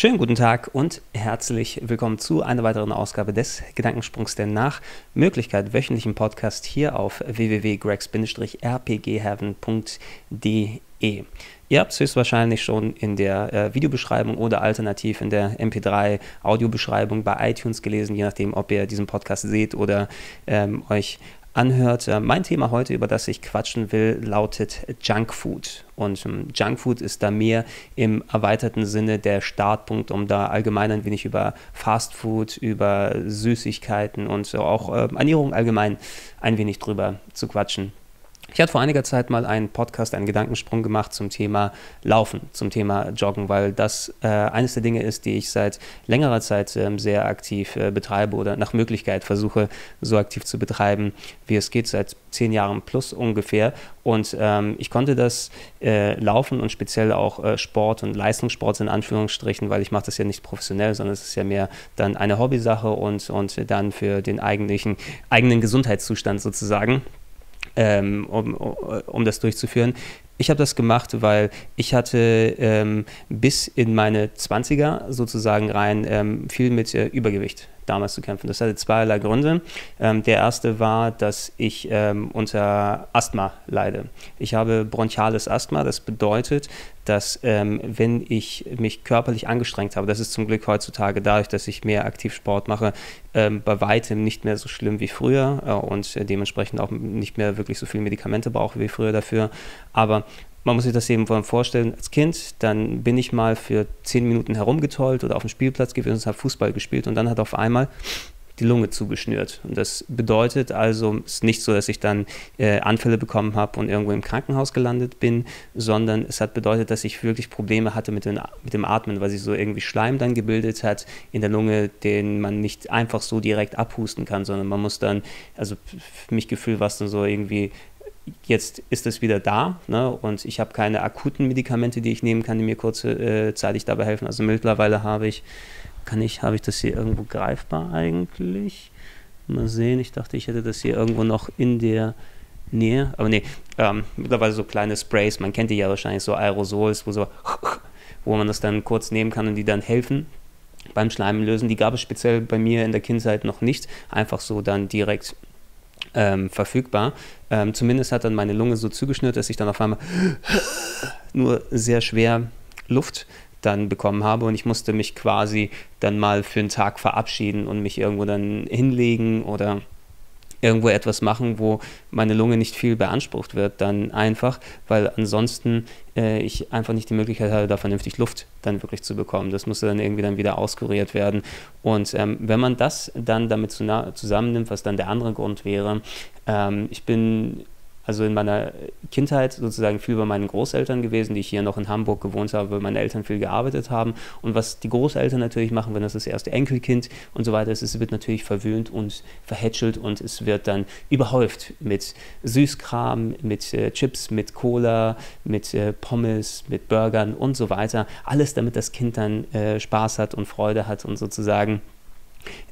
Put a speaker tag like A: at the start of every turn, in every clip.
A: Schönen guten Tag und herzlich willkommen zu einer weiteren Ausgabe des Gedankensprungs der nach Möglichkeit wöchentlichen Podcast hier auf www.gregs-rpgheaven.de. Ihr habt es höchstwahrscheinlich schon in der äh, Videobeschreibung oder alternativ in der MP3 Audiobeschreibung bei iTunes gelesen, je nachdem, ob ihr diesen Podcast seht oder ähm, euch anhört. Äh, mein Thema heute, über das ich quatschen will, lautet Junkfood. Und ähm, Junkfood ist da mehr im erweiterten Sinne der Startpunkt, um da allgemein ein wenig über Fastfood, über Süßigkeiten und auch äh, Ernährung allgemein ein wenig drüber zu quatschen. Ich hatte vor einiger Zeit mal einen Podcast, einen Gedankensprung gemacht zum Thema Laufen, zum Thema Joggen, weil das äh, eines der Dinge ist, die ich seit längerer Zeit äh, sehr aktiv äh, betreibe oder nach Möglichkeit versuche, so aktiv zu betreiben, wie es geht, seit zehn Jahren plus ungefähr. Und ähm, ich konnte das äh, Laufen und speziell auch äh, Sport und Leistungssport in Anführungsstrichen, weil ich mache das ja nicht professionell, sondern es ist ja mehr dann eine Hobbysache und, und dann für den eigentlichen, eigenen Gesundheitszustand sozusagen ähm, um, um das durchzuführen. Ich habe das gemacht, weil ich hatte ähm, bis in meine 20er sozusagen rein ähm, viel mit äh, Übergewicht damals zu kämpfen. Das hatte zweierlei Gründe. Ähm, der erste war, dass ich ähm, unter Asthma leide. Ich habe bronchiales Asthma. Das bedeutet, dass ähm, wenn ich mich körperlich angestrengt habe, das ist zum Glück heutzutage dadurch, dass ich mehr aktiv Sport mache, ähm, bei weitem nicht mehr so schlimm wie früher äh, und dementsprechend auch nicht mehr wirklich so viele Medikamente brauche wie früher dafür. Aber man muss sich das eben vorstellen, als Kind, dann bin ich mal für zehn Minuten herumgetollt oder auf dem Spielplatz gewesen und habe Fußball gespielt und dann hat auf einmal die Lunge zugeschnürt. Und das bedeutet also, es ist nicht so, dass ich dann äh, Anfälle bekommen habe und irgendwo im Krankenhaus gelandet bin, sondern es hat bedeutet, dass ich wirklich Probleme hatte mit, den, mit dem Atmen, weil sich so irgendwie Schleim dann gebildet hat in der Lunge, den man nicht einfach so direkt abhusten kann, sondern man muss dann, also für mich Gefühl war es dann so irgendwie jetzt ist es wieder da ne? und ich habe keine akuten Medikamente, die ich nehmen kann, die mir kurzzeitig äh, dabei helfen. Also mittlerweile habe ich, kann ich, habe ich das hier irgendwo greifbar eigentlich? Mal sehen, ich dachte, ich hätte das hier irgendwo noch in der Nähe, aber nee, ähm, mittlerweile so kleine Sprays, man kennt die ja wahrscheinlich, so Aerosols, wo, so, wo man das dann kurz nehmen kann und die dann helfen beim Schleimen lösen. Die gab es speziell bei mir in der Kindheit noch nicht, einfach so dann direkt ähm, verfügbar. Ähm, zumindest hat dann meine Lunge so zugeschnürt, dass ich dann auf einmal nur sehr schwer Luft dann bekommen habe und ich musste mich quasi dann mal für einen Tag verabschieden und mich irgendwo dann hinlegen oder irgendwo etwas machen, wo meine Lunge nicht viel beansprucht wird, dann einfach, weil ansonsten äh, ich einfach nicht die Möglichkeit habe, da vernünftig Luft dann wirklich zu bekommen. Das musste dann irgendwie dann wieder auskuriert werden. Und ähm, wenn man das dann damit zusammennimmt, was dann der andere Grund wäre, ähm, ich bin also in meiner Kindheit sozusagen viel bei meinen Großeltern gewesen, die ich hier noch in Hamburg gewohnt habe, weil meine Eltern viel gearbeitet haben. Und was die Großeltern natürlich machen, wenn das das erste Enkelkind und so weiter ist, es wird natürlich verwöhnt und verhätschelt und es wird dann überhäuft mit Süßkram, mit äh, Chips, mit Cola, mit äh, Pommes, mit Burgern und so weiter. Alles, damit das Kind dann äh, Spaß hat und Freude hat und sozusagen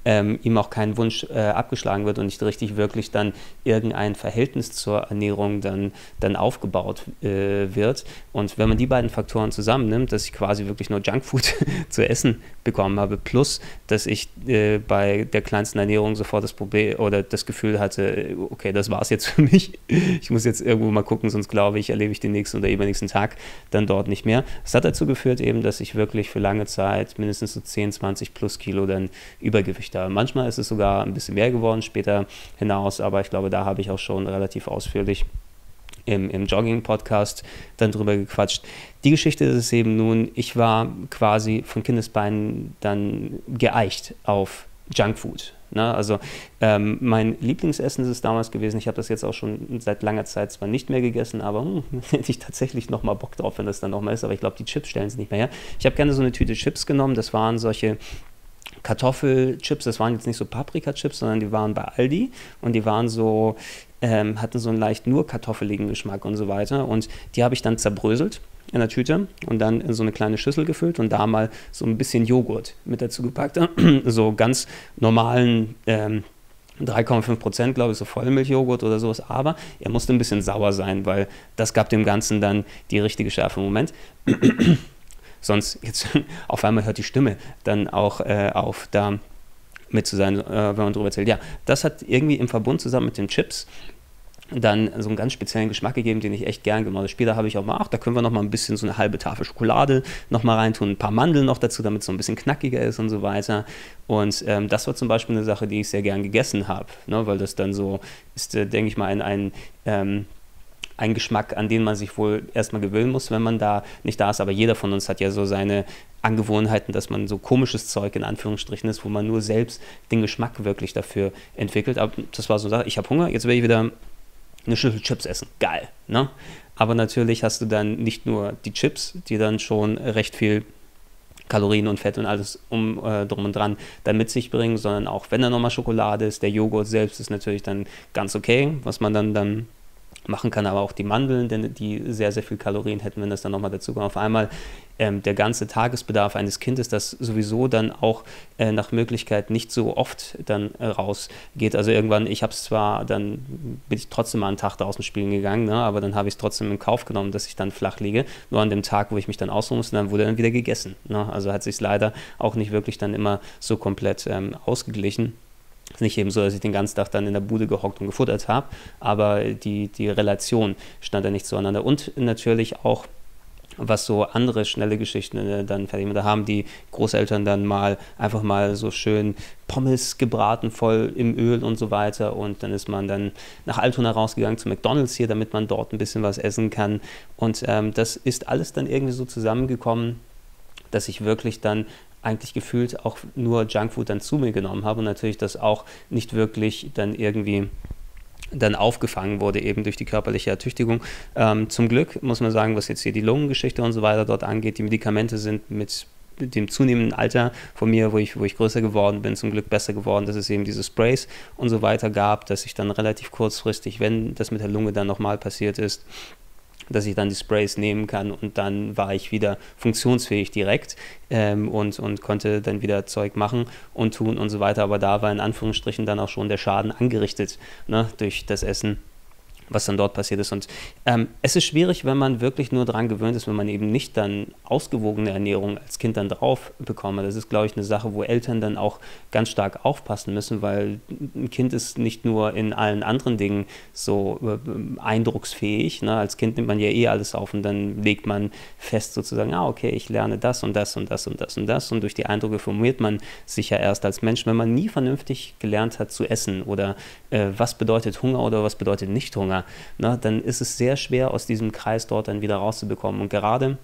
A: ähm, ihm auch kein Wunsch äh, abgeschlagen wird und nicht richtig wirklich dann irgendein Verhältnis zur Ernährung dann, dann aufgebaut äh, wird. Und wenn man die beiden Faktoren zusammennimmt, dass ich quasi wirklich nur Junkfood zu essen bekommen habe, plus dass ich äh, bei der kleinsten Ernährung sofort das Problem oder das Gefühl hatte, okay, das war es jetzt für mich. Ich muss jetzt irgendwo mal gucken, sonst glaube ich, erlebe ich den nächsten oder übernächsten Tag dann dort nicht mehr. Das hat dazu geführt eben, dass ich wirklich für lange Zeit mindestens so 10, 20 plus Kilo dann Übergewicht habe. Manchmal ist es sogar ein bisschen mehr geworden später hinaus, aber ich glaube, da habe ich auch schon relativ ausführlich im, im Jogging-Podcast dann drüber gequatscht. Die Geschichte ist es eben nun, ich war quasi von Kindesbeinen dann geeicht auf Junkfood. Ne? Also ähm, mein Lieblingsessen ist es damals gewesen. Ich habe das jetzt auch schon seit langer Zeit zwar nicht mehr gegessen, aber hm, hätte ich tatsächlich nochmal Bock drauf, wenn das dann nochmal ist. Aber ich glaube, die Chips stellen es nicht mehr her. Ich habe gerne so eine Tüte Chips genommen. Das waren solche Kartoffelchips, das waren jetzt nicht so Paprika-Chips, sondern die waren bei Aldi und die waren so, ähm, hatten so einen leicht nur kartoffeligen Geschmack und so weiter. Und die habe ich dann zerbröselt in der Tüte und dann in so eine kleine Schüssel gefüllt und da mal so ein bisschen Joghurt mit dazu gepackt. so ganz normalen ähm, 3,5 Prozent, glaube ich, so Vollmilchjoghurt oder sowas. Aber er musste ein bisschen sauer sein, weil das gab dem Ganzen dann die richtige Schärfe. Moment. Sonst jetzt auf einmal hört die Stimme dann auch äh, auf, da mit zu sein, äh, wenn man darüber erzählt. Ja, das hat irgendwie im Verbund zusammen mit den Chips dann so einen ganz speziellen Geschmack gegeben, den ich echt gern gemacht habe. Später habe ich auch mal, ach, da können wir noch mal ein bisschen so eine halbe Tafel Schokolade noch mal reintun, ein paar Mandeln noch dazu, damit es so ein bisschen knackiger ist und so weiter. Und ähm, das war zum Beispiel eine Sache, die ich sehr gern gegessen habe, ne, weil das dann so ist, äh, denke ich mal, ein, ein ähm, ein Geschmack, an den man sich wohl erstmal gewöhnen muss, wenn man da nicht da ist. Aber jeder von uns hat ja so seine Angewohnheiten, dass man so komisches Zeug in Anführungsstrichen ist, wo man nur selbst den Geschmack wirklich dafür entwickelt. Aber das war so, ich habe Hunger, jetzt werde ich wieder eine Schüssel Chips essen. Geil. Ne? Aber natürlich hast du dann nicht nur die Chips, die dann schon recht viel Kalorien und Fett und alles um, äh, drum und dran dann mit sich bringen, sondern auch wenn da nochmal Schokolade ist, der Joghurt selbst ist natürlich dann ganz okay, was man dann, dann machen kann, aber auch die Mandeln, denn die sehr, sehr viel Kalorien hätten, wenn das dann nochmal dazu kommt. Auf einmal ähm, der ganze Tagesbedarf eines Kindes, das sowieso dann auch äh, nach Möglichkeit nicht so oft dann äh, rausgeht. Also irgendwann, ich habe es zwar, dann bin ich trotzdem mal einen Tag draußen spielen gegangen, ne, aber dann habe ich es trotzdem in Kauf genommen, dass ich dann flach liege. Nur an dem Tag, wo ich mich dann ausruhen musste, dann wurde dann wieder gegessen. Ne? Also hat sich leider auch nicht wirklich dann immer so komplett ähm, ausgeglichen. Es ist nicht eben so, dass ich den ganzen Tag dann in der Bude gehockt und gefuttert habe, aber die, die Relation stand da nicht zueinander. Und natürlich auch was so andere schnelle Geschichten äh, dann fertig Da haben die Großeltern dann mal einfach mal so schön Pommes gebraten, voll im Öl und so weiter. Und dann ist man dann nach Altona rausgegangen zu McDonalds hier, damit man dort ein bisschen was essen kann. Und ähm, das ist alles dann irgendwie so zusammengekommen, dass ich wirklich dann eigentlich gefühlt auch nur Junkfood dann zu mir genommen habe und natürlich das auch nicht wirklich dann irgendwie dann aufgefangen wurde, eben durch die körperliche Ertüchtigung. Ähm, zum Glück muss man sagen, was jetzt hier die Lungengeschichte und so weiter dort angeht, die Medikamente sind mit dem zunehmenden Alter von mir, wo ich, wo ich größer geworden bin, zum Glück besser geworden, dass es eben diese Sprays und so weiter gab, dass ich dann relativ kurzfristig, wenn das mit der Lunge dann nochmal passiert ist, dass ich dann die Sprays nehmen kann und dann war ich wieder funktionsfähig direkt ähm, und, und konnte dann wieder Zeug machen und tun und so weiter. Aber da war in Anführungsstrichen dann auch schon der Schaden angerichtet ne, durch das Essen was dann dort passiert ist. Und ähm, es ist schwierig, wenn man wirklich nur daran gewöhnt ist, wenn man eben nicht dann ausgewogene Ernährung als Kind dann drauf bekommt. Das ist, glaube ich, eine Sache, wo Eltern dann auch ganz stark aufpassen müssen, weil ein Kind ist nicht nur in allen anderen Dingen so äh, eindrucksfähig. Ne? Als Kind nimmt man ja eh alles auf und dann legt man fest sozusagen, ah, okay, ich lerne das und das und das und das und das. Und durch die Eindrücke formiert man sich ja erst als Mensch, wenn man nie vernünftig gelernt hat zu essen oder äh, was bedeutet Hunger oder was bedeutet Nicht-Hunger ne, dann ist es sehr schwer, aus diesem Kreis dort dann wieder rauszubekommen. Und gerade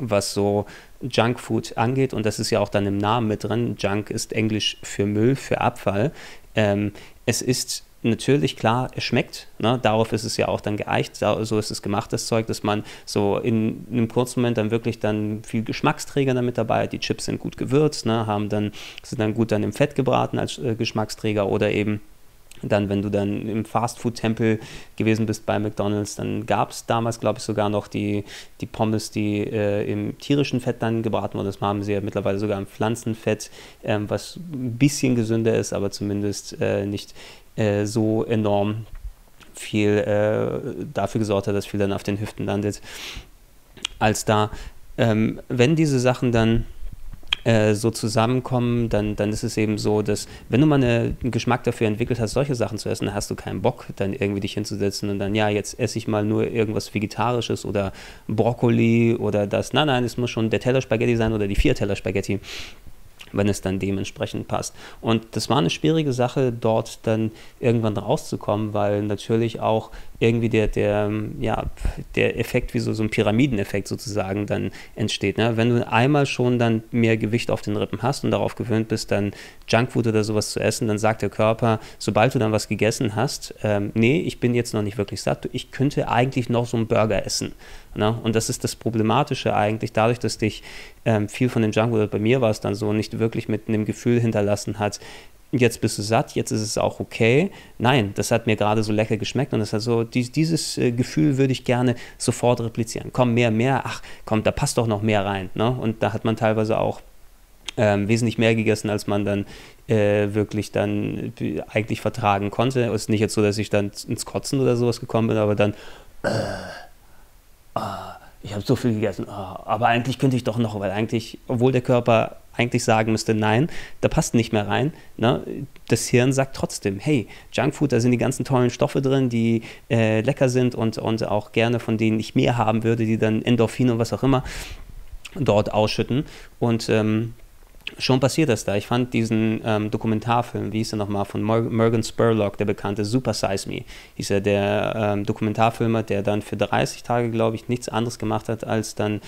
A: was so Junkfood angeht, und das ist ja auch dann im Namen mit drin, Junk ist Englisch für Müll, für Abfall. Ähm, es ist natürlich klar, es schmeckt. Ne? Darauf ist es ja auch dann geeicht. So ist es gemacht, das Zeug, dass man so in, in einem kurzen Moment dann wirklich dann viel Geschmacksträger damit dabei hat. Die Chips sind gut gewürzt, ne? haben dann, sind dann gut dann im Fett gebraten als äh, Geschmacksträger oder eben dann, wenn du dann im Fastfood-Tempel gewesen bist bei McDonalds, dann gab es damals, glaube ich, sogar noch die, die Pommes, die äh, im tierischen Fett dann gebraten wurden. Das haben sie ja mittlerweile sogar im Pflanzenfett, ähm, was ein bisschen gesünder ist, aber zumindest äh, nicht äh, so enorm viel äh, dafür gesorgt hat, dass viel dann auf den Hüften landet, als da. Ähm, wenn diese Sachen dann äh, so zusammenkommen, dann, dann ist es eben so, dass wenn du mal eine, einen Geschmack dafür entwickelt hast, solche Sachen zu essen, dann hast du keinen Bock, dann irgendwie dich hinzusetzen und dann, ja, jetzt esse ich mal nur irgendwas Vegetarisches oder Brokkoli oder das. Nein, nein, es muss schon der Teller Spaghetti sein oder die vier Teller Spaghetti wenn es dann dementsprechend passt. Und das war eine schwierige Sache, dort dann irgendwann rauszukommen, weil natürlich auch irgendwie der, der, ja, der Effekt, wie so, so ein Pyramideneffekt sozusagen dann entsteht. Ne? Wenn du einmal schon dann mehr Gewicht auf den Rippen hast und darauf gewöhnt bist, dann Junkfood oder sowas zu essen, dann sagt der Körper, sobald du dann was gegessen hast, ähm, nee, ich bin jetzt noch nicht wirklich satt, ich könnte eigentlich noch so einen Burger essen. Ne? Und das ist das Problematische eigentlich, dadurch, dass dich ähm, viel von dem Junkfood, bei mir war es dann so, nicht wirklich mit einem Gefühl hinterlassen hat, jetzt bist du satt, jetzt ist es auch okay. Nein, das hat mir gerade so lecker geschmeckt und das hat so, dies, dieses äh, Gefühl würde ich gerne sofort replizieren. Komm, mehr, mehr, ach komm, da passt doch noch mehr rein. Ne? Und da hat man teilweise auch ähm, wesentlich mehr gegessen, als man dann äh, wirklich dann äh, eigentlich vertragen konnte. Es ist nicht jetzt so, dass ich dann ins Kotzen oder sowas gekommen bin, aber dann, äh, oh, ich habe so viel gegessen, oh, aber eigentlich könnte ich doch noch, weil eigentlich, obwohl der Körper eigentlich sagen müsste, nein, da passt nicht mehr rein. Ne? Das Hirn sagt trotzdem, hey, Junkfood, da sind die ganzen tollen Stoffe drin, die äh, lecker sind und, und auch gerne von denen ich mehr haben würde, die dann Endorphine und was auch immer dort ausschütten. Und ähm, schon passiert das da. Ich fand diesen ähm, Dokumentarfilm, wie hieß er nochmal, von Morgan Spurlock, der bekannte Super Size Me, hieß er, der ähm, Dokumentarfilmer, der dann für 30 Tage, glaube ich, nichts anderes gemacht hat, als dann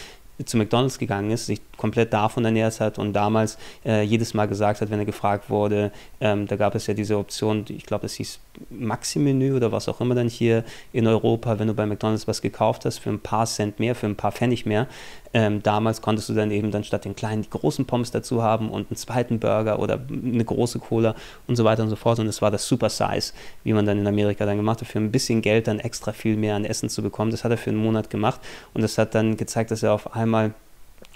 A: zu McDonalds gegangen ist, sich komplett davon ernährt hat und damals äh, jedes Mal gesagt hat, wenn er gefragt wurde, ähm, da gab es ja diese Option, ich glaube, es hieß Maxi-Menü oder was auch immer dann hier in Europa, wenn du bei McDonalds was gekauft hast, für ein paar Cent mehr, für ein paar Pfennig mehr. Ähm, damals konntest du dann eben dann statt den kleinen die großen Pommes dazu haben und einen zweiten Burger oder eine große Cola und so weiter und so fort. Und es war das Super Size, wie man dann in Amerika dann gemacht hat, für ein bisschen Geld dann extra viel mehr an Essen zu bekommen. Das hat er für einen Monat gemacht und das hat dann gezeigt, dass er auf einmal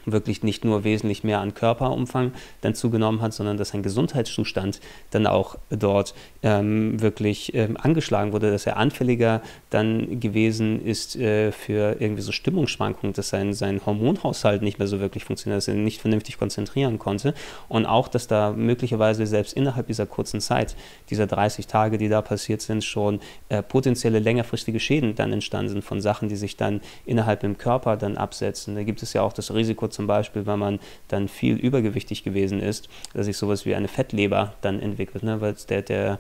A: wirklich nicht nur wesentlich mehr an Körperumfang dann zugenommen hat, sondern dass sein Gesundheitszustand dann auch dort ähm, wirklich ähm, angeschlagen wurde, dass er anfälliger dann gewesen ist äh, für irgendwie so Stimmungsschwankungen, dass sein, sein Hormonhaushalt nicht mehr so wirklich funktioniert, dass er nicht vernünftig konzentrieren konnte und auch, dass da möglicherweise selbst innerhalb dieser kurzen Zeit, dieser 30 Tage, die da passiert sind, schon äh, potenzielle längerfristige Schäden dann entstanden sind von Sachen, die sich dann innerhalb im Körper dann absetzen. Da gibt es ja auch das Risiko zum Beispiel, wenn man dann viel übergewichtig gewesen ist, dass sich sowas wie eine Fettleber dann entwickelt, ne? weil der, der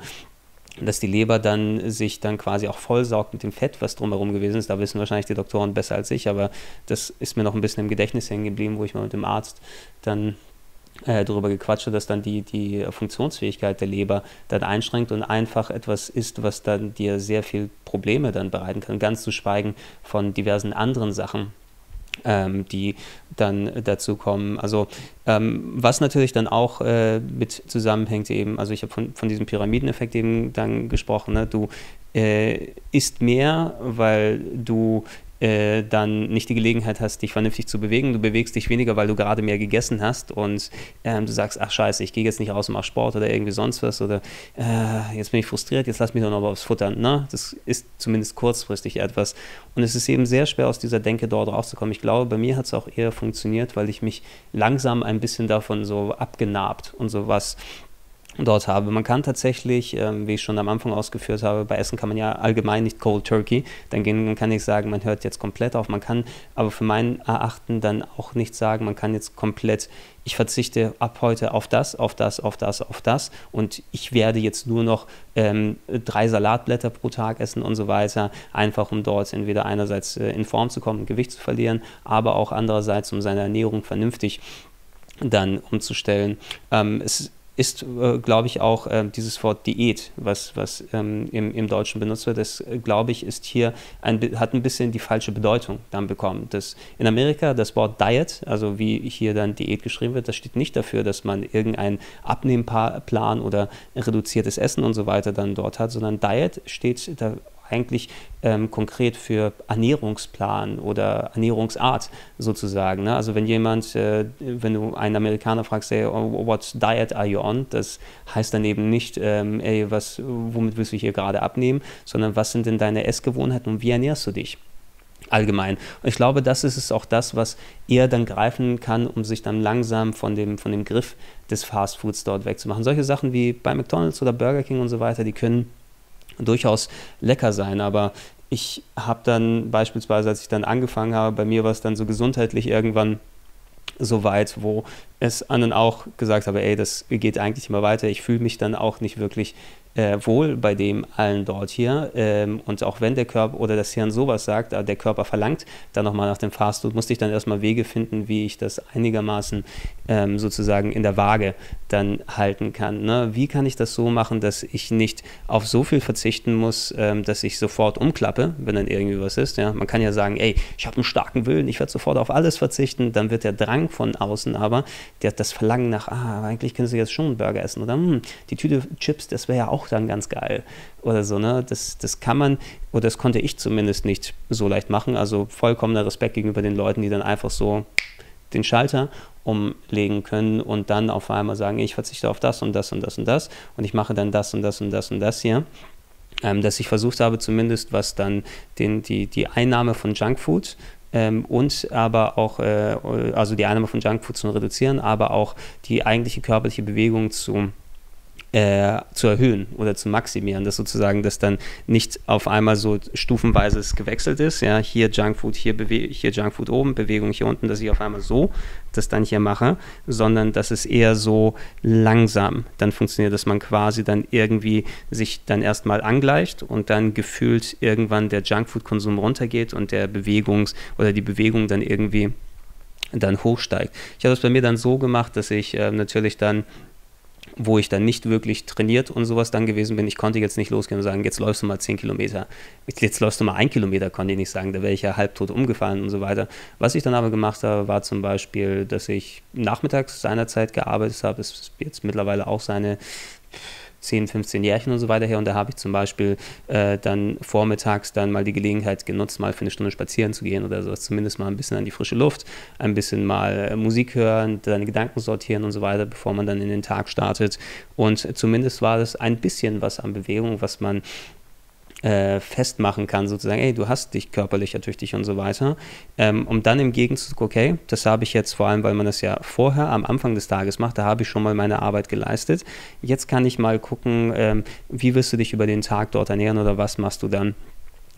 A: dass die Leber dann sich dann quasi auch vollsaugt mit dem Fett, was drumherum gewesen ist. Da wissen wahrscheinlich die Doktoren besser als ich, aber das ist mir noch ein bisschen im Gedächtnis hängen geblieben, wo ich mal mit dem Arzt dann äh, darüber gequatscht dass dann die, die Funktionsfähigkeit der Leber dann einschränkt und einfach etwas ist, was dann dir sehr viel Probleme dann bereiten kann, ganz zu schweigen von diversen anderen Sachen, ähm, die dann dazu kommen. Also ähm, was natürlich dann auch äh, mit zusammenhängt eben, also ich habe von, von diesem Pyramideneffekt eben dann gesprochen, ne? du äh, isst mehr, weil du äh, dann nicht die Gelegenheit hast, dich vernünftig zu bewegen. Du bewegst dich weniger, weil du gerade mehr gegessen hast und ähm, du sagst, ach scheiße, ich gehe jetzt nicht raus und mache Sport oder irgendwie sonst was oder äh, jetzt bin ich frustriert, jetzt lass mich doch noch aufs Futtern. Ne? Das ist zumindest kurzfristig etwas. Und es ist eben sehr schwer, aus dieser Denke dort rauszukommen. Ich glaube, bei mir hat es auch eher funktioniert, weil ich mich langsam ein bisschen davon so abgenabt und sowas dort habe. Man kann tatsächlich, ähm, wie ich schon am Anfang ausgeführt habe, bei Essen kann man ja allgemein nicht Cold Turkey. Dann kann ich sagen, man hört jetzt komplett auf. Man kann aber für meinen Erachten dann auch nicht sagen, man kann jetzt komplett, ich verzichte ab heute auf das, auf das, auf das, auf das und ich werde jetzt nur noch ähm, drei Salatblätter pro Tag essen und so weiter, einfach um dort entweder einerseits äh, in Form zu kommen, Gewicht zu verlieren, aber auch andererseits, um seine Ernährung vernünftig dann umzustellen. Ähm, es ist, äh, glaube ich, auch äh, dieses Wort Diät, was, was ähm, im, im Deutschen benutzt wird, das, äh, glaube ich, ist hier ein, hat ein bisschen die falsche Bedeutung dann bekommen. Das, in Amerika das Wort Diet, also wie hier dann Diät geschrieben wird, das steht nicht dafür, dass man irgendeinen Abnehmplan oder reduziertes Essen und so weiter dann dort hat, sondern Diet steht da eigentlich ähm, konkret für Ernährungsplan oder Ernährungsart sozusagen. Ne? Also wenn jemand, äh, wenn du einen Amerikaner fragst, hey, oh, what diet are you on? Das heißt dann eben nicht, ähm, ey, was, womit willst du hier gerade abnehmen, sondern was sind denn deine Essgewohnheiten und wie ernährst du dich? allgemein. Und ich glaube, das ist es auch das, was er dann greifen kann, um sich dann langsam von dem, von dem Griff des Fastfoods dort wegzumachen. Solche Sachen wie bei McDonald's oder Burger King und so weiter, die können durchaus lecker sein. Aber ich habe dann beispielsweise, als ich dann angefangen habe, bei mir war es dann so gesundheitlich irgendwann so weit, wo es anderen auch gesagt habe, ey, das geht eigentlich immer weiter. Ich fühle mich dann auch nicht wirklich äh, wohl bei dem allen dort hier. Ähm, und auch wenn der Körper oder das Hirn sowas sagt, äh, der Körper verlangt dann nochmal nach dem Fastfood, musste ich dann erstmal Wege finden, wie ich das einigermaßen ähm, sozusagen in der Waage dann halten kann. Ne? Wie kann ich das so machen, dass ich nicht auf so viel verzichten muss, ähm, dass ich sofort umklappe, wenn dann irgendwie was ist. Ja? Man kann ja sagen, ey, ich habe einen starken Willen, ich werde sofort auf alles verzichten, dann wird der Drang von außen aber, der, das Verlangen nach, ah, eigentlich können Sie jetzt schon einen Burger essen oder hm, die Tüte Chips, das wäre ja auch dann ganz geil oder so. Ne? Das, das kann man, oder das konnte ich zumindest nicht so leicht machen. Also vollkommener Respekt gegenüber den Leuten, die dann einfach so den Schalter umlegen können und dann auf einmal sagen, ich verzichte auf das und das und das und das und ich mache dann das und das und das und das hier. Ähm, dass ich versucht habe, zumindest was dann den, die, die Einnahme von Junkfood ähm, und aber auch, äh, also die Einnahme von Junkfood zu reduzieren, aber auch die eigentliche körperliche Bewegung zu äh, zu erhöhen oder zu maximieren, dass sozusagen das dann nicht auf einmal so stufenweise gewechselt ist, ja, hier Junkfood, hier, hier Junkfood oben, Bewegung hier unten, dass ich auf einmal so das dann hier mache, sondern dass es eher so langsam dann funktioniert, dass man quasi dann irgendwie sich dann erstmal angleicht und dann gefühlt irgendwann der Junkfood-Konsum runtergeht und der Bewegungs- oder die Bewegung dann irgendwie dann hochsteigt. Ich habe das bei mir dann so gemacht, dass ich äh, natürlich dann wo ich dann nicht wirklich trainiert und sowas dann gewesen bin. Ich konnte jetzt nicht losgehen und sagen, jetzt läufst du mal 10 Kilometer. Jetzt läufst du mal ein Kilometer, konnte ich nicht sagen. Da wäre ich ja halbtot umgefallen und so weiter. Was ich dann aber gemacht habe, war zum Beispiel, dass ich nachmittags seinerzeit gearbeitet habe. Ist jetzt mittlerweile auch seine 10, 15 Jährchen und so weiter her. Und da habe ich zum Beispiel äh, dann vormittags dann mal die Gelegenheit genutzt, mal für eine Stunde spazieren zu gehen oder sowas. Zumindest mal ein bisschen an die frische Luft, ein bisschen mal äh, Musik hören, seine Gedanken sortieren und so weiter, bevor man dann in den Tag startet. Und zumindest war das ein bisschen was an Bewegung, was man äh, festmachen kann, sozusagen, ey, du hast dich körperlich ertüchtigt und so weiter, ähm, um dann im Gegenzug, okay, das habe ich jetzt vor allem, weil man das ja vorher am Anfang des Tages macht, da habe ich schon mal meine Arbeit geleistet. Jetzt kann ich mal gucken, ähm, wie wirst du dich über den Tag dort ernähren oder was machst du dann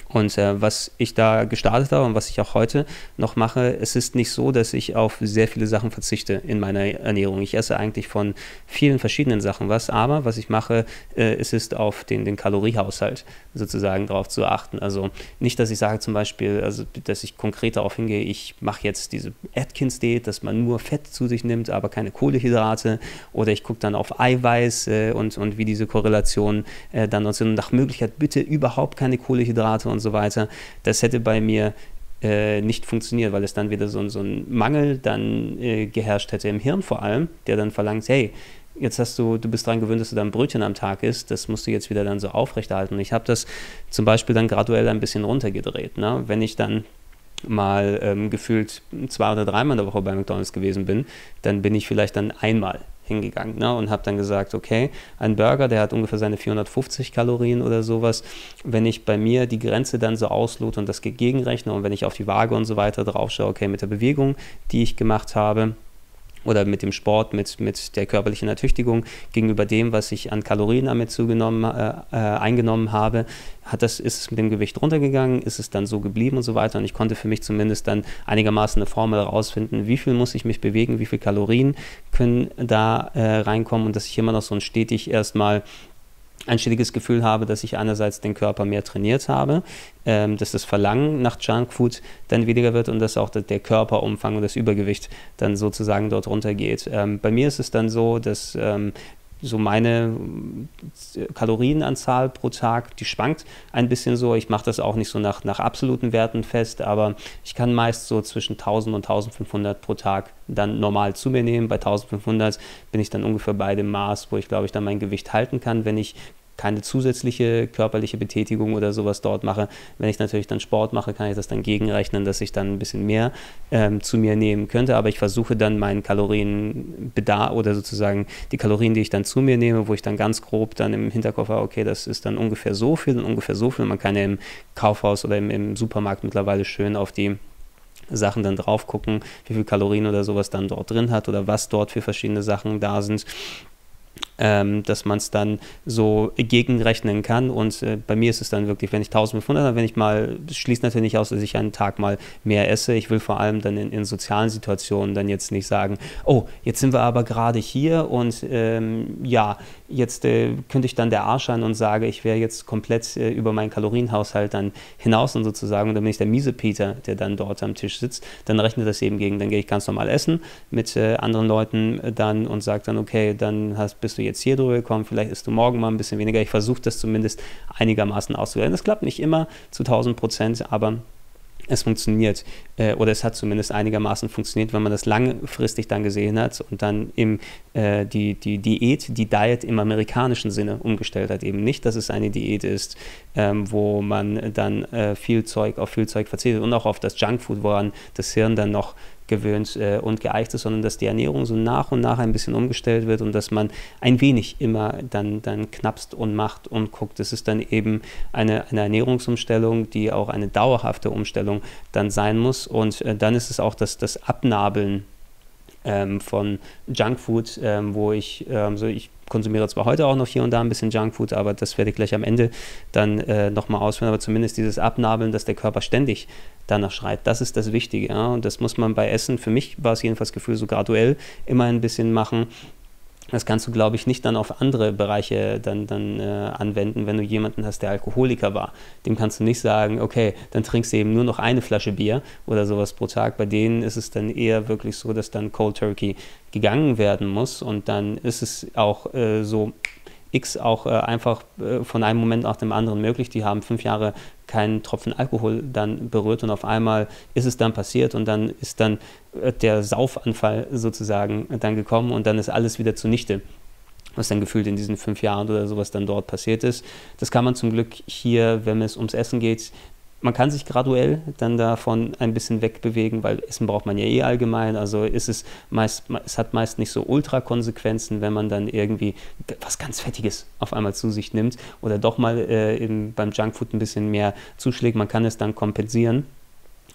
A: und äh, was ich da gestartet habe und was ich auch heute noch mache, es ist nicht so, dass ich auf sehr viele Sachen verzichte in meiner Ernährung. Ich esse eigentlich von vielen verschiedenen Sachen was, aber was ich mache, äh, es ist auf den, den Kaloriehaushalt sozusagen darauf zu achten. Also nicht, dass ich sage zum Beispiel, also dass ich konkret darauf hingehe, ich mache jetzt diese Atkins-Diät, dass man nur Fett zu sich nimmt, aber keine Kohlehydrate oder ich gucke dann auf Eiweiß äh, und, und wie diese Korrelationen äh, dann sind. Nach Möglichkeit bitte überhaupt keine Kohlehydrate und so weiter. Das hätte bei mir äh, nicht funktioniert, weil es dann wieder so, so ein Mangel dann äh, geherrscht hätte im Hirn vor allem, der dann verlangt, hey, jetzt hast du, du bist daran gewöhnt, dass du dann Brötchen am Tag isst, das musst du jetzt wieder dann so aufrechterhalten. Und ich habe das zum Beispiel dann graduell ein bisschen runtergedreht. Ne? Wenn ich dann mal ähm, gefühlt zwei oder dreimal in der Woche bei McDonalds gewesen bin, dann bin ich vielleicht dann einmal hingegangen ne? und habe dann gesagt, okay, ein Burger, der hat ungefähr seine 450 Kalorien oder sowas. Wenn ich bei mir die Grenze dann so auslote und das gegenrechne und wenn ich auf die Waage und so weiter drauf schaue, okay, mit der Bewegung, die ich gemacht habe, oder mit dem Sport, mit, mit der körperlichen Ertüchtigung gegenüber dem, was ich an Kalorien damit zugenommen, äh, äh, eingenommen habe, hat das, ist es mit dem Gewicht runtergegangen, ist es dann so geblieben und so weiter. Und ich konnte für mich zumindest dann einigermaßen eine Formel herausfinden, wie viel muss ich mich bewegen, wie viel Kalorien können da äh, reinkommen und dass ich immer noch so ein stetig erstmal ein stetiges Gefühl habe, dass ich einerseits den Körper mehr trainiert habe, ähm, dass das Verlangen nach Junkfood dann weniger wird und dass auch der Körperumfang und das Übergewicht dann sozusagen dort runtergeht. Ähm, bei mir ist es dann so, dass ähm, so meine äh, Kalorienanzahl pro Tag, die schwankt ein bisschen so. Ich mache das auch nicht so nach, nach absoluten Werten fest, aber ich kann meist so zwischen 1000 und 1500 pro Tag dann normal zu mir nehmen. Bei 1500 bin ich dann ungefähr bei dem Maß, wo ich glaube ich dann mein Gewicht halten kann, wenn ich keine zusätzliche körperliche Betätigung oder sowas dort mache. Wenn ich natürlich dann Sport mache, kann ich das dann gegenrechnen, dass ich dann ein bisschen mehr ähm, zu mir nehmen könnte. Aber ich versuche dann meinen Kalorienbedarf oder sozusagen die Kalorien, die ich dann zu mir nehme, wo ich dann ganz grob dann im Hinterkopf habe, okay, das ist dann ungefähr so viel und ungefähr so viel. Man kann ja im Kaufhaus oder im, im Supermarkt mittlerweile schön auf die Sachen dann drauf gucken, wie viel Kalorien oder sowas dann dort drin hat oder was dort für verschiedene Sachen da sind. Ähm, dass man es dann so gegenrechnen kann. Und äh, bei mir ist es dann wirklich, wenn ich 1500, wenn ich mal, schließt natürlich nicht aus, dass ich einen Tag mal mehr esse. Ich will vor allem dann in, in sozialen Situationen dann jetzt nicht sagen, oh, jetzt sind wir aber gerade hier und ähm, ja, jetzt äh, könnte ich dann der Arsch sein und sage, ich wäre jetzt komplett äh, über meinen Kalorienhaushalt dann hinaus und sozusagen, und dann bin ich der miese Peter, der dann dort am Tisch sitzt, dann rechnet das eben gegen, dann gehe ich ganz normal essen mit äh, anderen Leuten dann und sage dann, okay, dann hast, bist du jetzt hier drüber gekommen, vielleicht isst du morgen mal ein bisschen weniger. Ich versuche das zumindest einigermaßen auszuwählen. Das klappt nicht immer zu 1000 Prozent, aber es funktioniert äh, oder es hat zumindest einigermaßen funktioniert, wenn man das langfristig dann gesehen hat und dann im, äh, die, die Diät, die Diet im amerikanischen Sinne umgestellt hat. Eben nicht, dass es eine Diät ist, ähm, wo man dann äh, viel Zeug auf viel Zeug verzichtet und auch auf das Junkfood, woran das Hirn dann noch gewöhnt äh, und geeicht ist, sondern dass die Ernährung so nach und nach ein bisschen umgestellt wird und dass man ein wenig immer dann, dann knapst und macht und guckt. Das ist dann eben eine, eine Ernährungsumstellung, die auch eine dauerhafte Umstellung dann sein muss. Und äh, dann ist es auch das, das Abnabeln ähm, von Junkfood, ähm, wo ich, ähm, so ich konsumiere zwar heute auch noch hier und da ein bisschen Junkfood, aber das werde ich gleich am Ende dann äh, nochmal ausführen, aber zumindest dieses Abnabeln, dass der Körper ständig danach schreit, das ist das Wichtige. Ja? Und das muss man bei Essen, für mich war es jedenfalls Gefühl, so graduell immer ein bisschen machen, das kannst du, glaube ich, nicht dann auf andere Bereiche dann, dann äh, anwenden, wenn du jemanden hast, der Alkoholiker war. Dem kannst du nicht sagen, okay, dann trinkst du eben nur noch eine Flasche Bier oder sowas pro Tag. Bei denen ist es dann eher wirklich so, dass dann Cold Turkey gegangen werden muss und dann ist es auch äh, so X auch äh, einfach äh, von einem Moment nach dem anderen möglich. Die haben fünf Jahre keinen Tropfen Alkohol dann berührt und auf einmal ist es dann passiert und dann ist dann äh, der Saufanfall sozusagen dann gekommen und dann ist alles wieder zunichte was dann gefühlt in diesen fünf Jahren oder sowas dann dort passiert ist. Das kann man zum Glück hier, wenn es ums Essen geht, man kann sich graduell dann davon ein bisschen wegbewegen, weil Essen braucht man ja eh allgemein. Also ist es meist, es hat meist nicht so Ultrakonsequenzen, wenn man dann irgendwie was ganz Fettiges auf einmal zu sich nimmt oder doch mal äh, im, beim Junkfood ein bisschen mehr zuschlägt. Man kann es dann kompensieren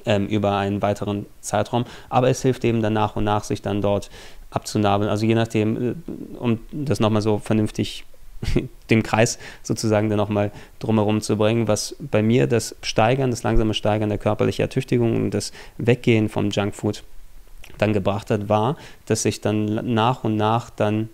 A: ähm, über einen weiteren Zeitraum, aber es hilft eben dann nach und nach, sich dann dort abzunabeln. Also je nachdem, äh, um das nochmal so vernünftig den Kreis sozusagen dann nochmal drumherum zu bringen, was bei mir das Steigern, das langsame Steigern der körperlichen Ertüchtigung und das Weggehen vom Junkfood dann gebracht hat, war, dass ich dann nach und nach dann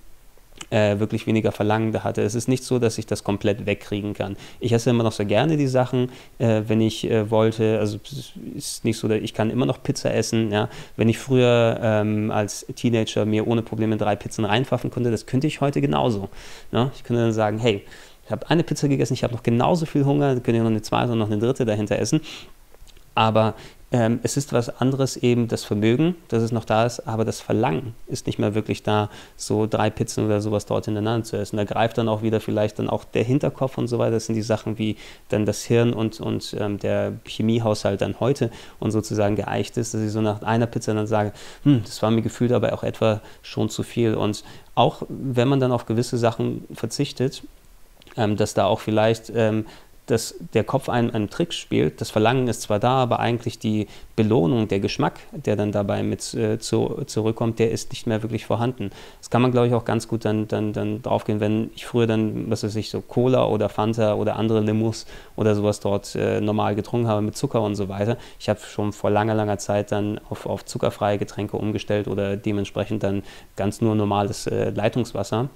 A: äh, wirklich weniger Verlangen hatte. Es ist nicht so, dass ich das komplett wegkriegen kann. Ich esse immer noch so gerne die Sachen, äh, wenn ich äh, wollte. Also es ist nicht so, dass ich kann immer noch Pizza essen. Ja? Wenn ich früher ähm, als Teenager mir ohne Probleme drei Pizzen reinpfaffen konnte, das könnte ich heute genauso. Ja? Ich könnte dann sagen, hey, ich habe eine Pizza gegessen, ich habe noch genauso viel Hunger, dann könnte ich noch eine zweite und noch eine dritte dahinter essen. Aber ähm, es ist was anderes eben das Vermögen, dass es noch da ist, aber das Verlangen ist nicht mehr wirklich da, so drei Pizzen oder sowas dort hintereinander zu essen. Da greift dann auch wieder vielleicht dann auch der Hinterkopf und so weiter. Das sind die Sachen wie dann das Hirn und, und ähm, der Chemiehaushalt dann heute und sozusagen geeicht ist, dass ich so nach einer Pizza dann sage, hm, das war mir gefühlt aber auch etwa schon zu viel. Und auch wenn man dann auf gewisse Sachen verzichtet, ähm, dass da auch vielleicht ähm, dass der Kopf einen, einen Trick spielt. Das Verlangen ist zwar da, aber eigentlich die Belohnung, der Geschmack, der dann dabei mit äh, zu, zurückkommt, der ist nicht mehr wirklich vorhanden. Das kann man, glaube ich, auch ganz gut dann, dann, dann draufgehen, wenn ich früher dann, was weiß ich, so Cola oder Fanta oder andere Limous oder sowas dort äh, normal getrunken habe mit Zucker und so weiter. Ich habe schon vor langer, langer Zeit dann auf, auf zuckerfreie Getränke umgestellt oder dementsprechend dann ganz nur normales äh, Leitungswasser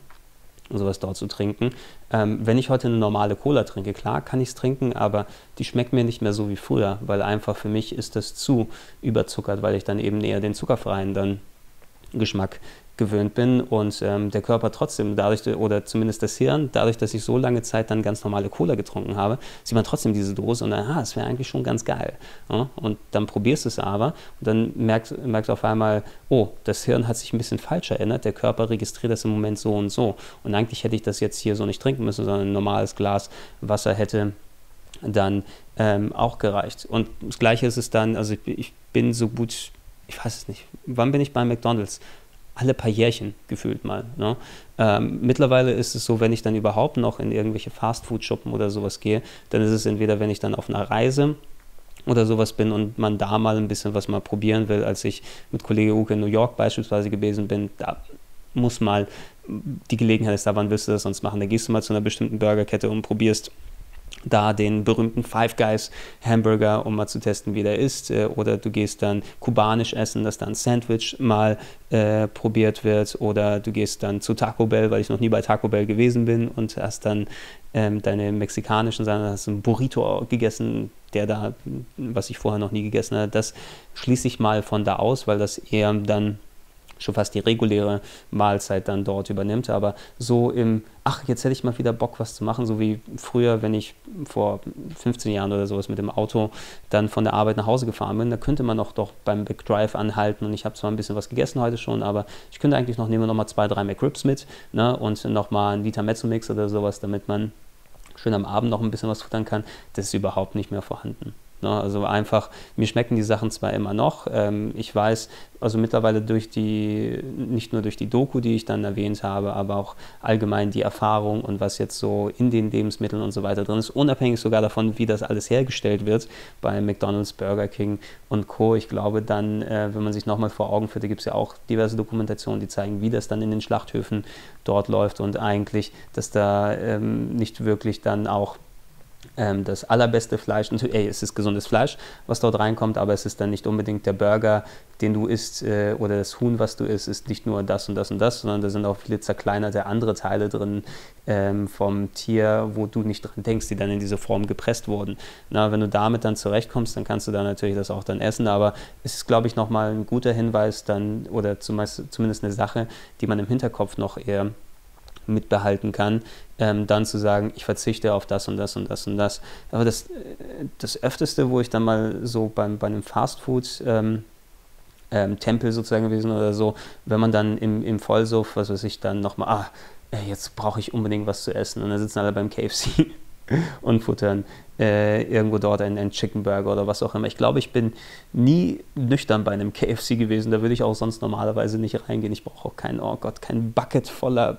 A: sowas dort zu trinken. Ähm, wenn ich heute eine normale Cola trinke, klar kann ich es trinken, aber die schmeckt mir nicht mehr so wie früher, weil einfach für mich ist das zu überzuckert, weil ich dann eben eher den zuckerfreien dann Geschmack gewöhnt bin und ähm, der Körper trotzdem dadurch, oder zumindest das Hirn, dadurch, dass ich so lange Zeit dann ganz normale Cola getrunken habe, sieht man trotzdem diese Dose und aha, das wäre eigentlich schon ganz geil. Ja? Und dann probierst du es aber und dann merkst, merkst du auf einmal, oh, das Hirn hat sich ein bisschen falsch erinnert, der Körper registriert das im Moment so und so. Und eigentlich hätte ich das jetzt hier so nicht trinken müssen, sondern ein normales Glas Wasser hätte dann ähm, auch gereicht. Und das Gleiche ist es dann, also ich, ich bin so gut ich weiß es nicht, wann bin ich bei McDonalds? Alle paar Jährchen gefühlt mal. Ne? Ähm, mittlerweile ist es so, wenn ich dann überhaupt noch in irgendwelche Fastfood-Shoppen oder sowas gehe, dann ist es entweder, wenn ich dann auf einer Reise oder sowas bin und man da mal ein bisschen was mal probieren will, als ich mit Kollege Uke in New York beispielsweise gewesen bin, da muss mal die Gelegenheit ist da, wann willst du das sonst machen? Da gehst du mal zu einer bestimmten Burgerkette und probierst da den berühmten Five Guys Hamburger, um mal zu testen, wie der ist. Äh, oder du gehst dann kubanisch essen, dass da ein Sandwich mal äh, probiert wird. Oder du gehst dann zu Taco Bell, weil ich noch nie bei Taco Bell gewesen bin und hast dann ähm, deine mexikanischen Sachen, hast einen Burrito gegessen, der da, was ich vorher noch nie gegessen habe. Das schließe ich mal von da aus, weil das eher dann schon fast die reguläre Mahlzeit dann dort übernimmt. Aber so im, ach, jetzt hätte ich mal wieder Bock, was zu machen, so wie früher, wenn ich vor 15 Jahren oder sowas mit dem Auto dann von der Arbeit nach Hause gefahren bin, da könnte man noch doch beim Big Drive anhalten und ich habe zwar ein bisschen was gegessen heute schon, aber ich könnte eigentlich noch, nehmen wir noch mal zwei, drei McRibs mit ne, und noch mal ein Liter Mezzo-Mix oder sowas, damit man schön am Abend noch ein bisschen was futtern kann. Das ist überhaupt nicht mehr vorhanden. Ne? Also einfach, mir schmecken die Sachen zwar immer noch. Ähm, ich weiß, also mittlerweile durch die, nicht nur durch die Doku, die ich dann erwähnt habe, aber auch allgemein die Erfahrung und was jetzt so in den Lebensmitteln und so weiter drin ist, unabhängig sogar davon, wie das alles hergestellt wird bei McDonald's, Burger King und Co. Ich glaube dann, äh, wenn man sich nochmal vor Augen führt, da gibt es ja auch diverse Dokumentationen, die zeigen, wie das dann in den Schlachthöfen dort läuft und eigentlich, dass da ähm, nicht wirklich dann auch ähm, das allerbeste Fleisch, natürlich, ey, es ist gesundes Fleisch, was dort reinkommt, aber es ist dann nicht unbedingt der Burger, den du isst äh, oder das Huhn, was du isst, ist nicht nur das und das und das, sondern da sind auch viele zerkleinerte andere Teile drin ähm, vom Tier, wo du nicht dran denkst, die dann in diese Form gepresst wurden. Na, wenn du damit dann zurechtkommst, dann kannst du da natürlich das auch dann essen, aber es ist, glaube ich, nochmal ein guter Hinweis dann oder zumindest eine Sache, die man im Hinterkopf noch eher mitbehalten kann, ähm, dann zu sagen, ich verzichte auf das und das und das und das. Aber das, das Öfteste, wo ich dann mal so beim, bei einem Fastfood ähm, ähm, Tempel sozusagen gewesen oder so, wenn man dann im, im Vollsuff, was weiß ich, dann nochmal, ah, jetzt brauche ich unbedingt was zu essen und dann sitzen alle beim KFC und futtern äh, irgendwo dort einen, Chicken Burger oder was auch immer. Ich glaube, ich bin nie nüchtern bei einem KFC gewesen. Da würde ich auch sonst normalerweise nicht reingehen. Ich brauche auch kein, oh Gott, kein Bucket voller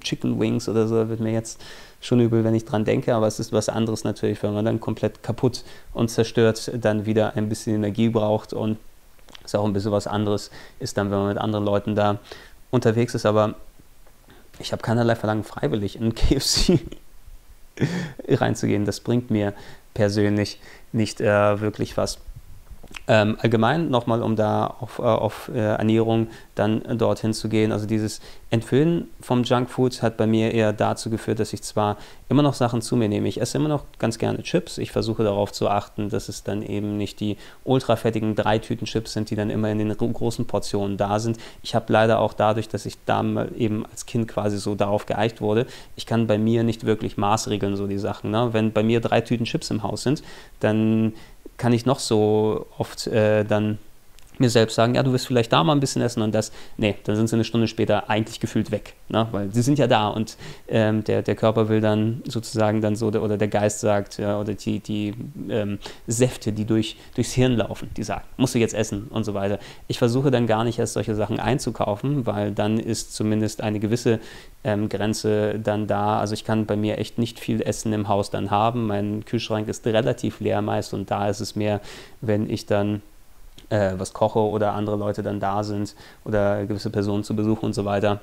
A: Chicken Wings oder so. Wird mir jetzt schon übel, wenn ich dran denke. Aber es ist was anderes natürlich, wenn man dann komplett kaputt und zerstört dann wieder ein bisschen Energie braucht und ist auch ein bisschen was anderes ist dann, wenn man mit anderen Leuten da unterwegs ist. Aber ich habe keinerlei Verlangen freiwillig in KFC reinzugehen. Das bringt mir persönlich nicht äh, wirklich was. Ähm, allgemein nochmal, um da auf, äh, auf äh, Ernährung dann dorthin zu gehen. Also dieses Entwöhnen vom Junkfood hat bei mir eher dazu geführt, dass ich zwar immer noch Sachen zu mir nehme. Ich esse immer noch ganz gerne Chips. Ich versuche darauf zu achten, dass es dann eben nicht die ultrafettigen drei Tüten Chips sind, die dann immer in den großen Portionen da sind. Ich habe leider auch dadurch, dass ich da eben als Kind quasi so darauf geeicht wurde, ich kann bei mir nicht wirklich maßregeln, so die Sachen. Ne? Wenn bei mir drei Tüten Chips im Haus sind, dann kann ich noch so oft äh, dann mir selbst sagen, ja, du wirst vielleicht da mal ein bisschen essen und das, nee, dann sind sie eine Stunde später eigentlich gefühlt weg, ne? weil sie sind ja da und ähm, der, der Körper will dann sozusagen dann so, oder der Geist sagt, ja, oder die, die ähm, Säfte, die durch, durchs Hirn laufen, die sagen, musst du jetzt essen und so weiter. Ich versuche dann gar nicht erst solche Sachen einzukaufen, weil dann ist zumindest eine gewisse ähm, Grenze dann da. Also ich kann bei mir echt nicht viel Essen im Haus dann haben. Mein Kühlschrank ist relativ leer meist und da ist es mehr, wenn ich dann äh, was koche oder andere Leute dann da sind oder gewisse Personen zu besuchen und so weiter,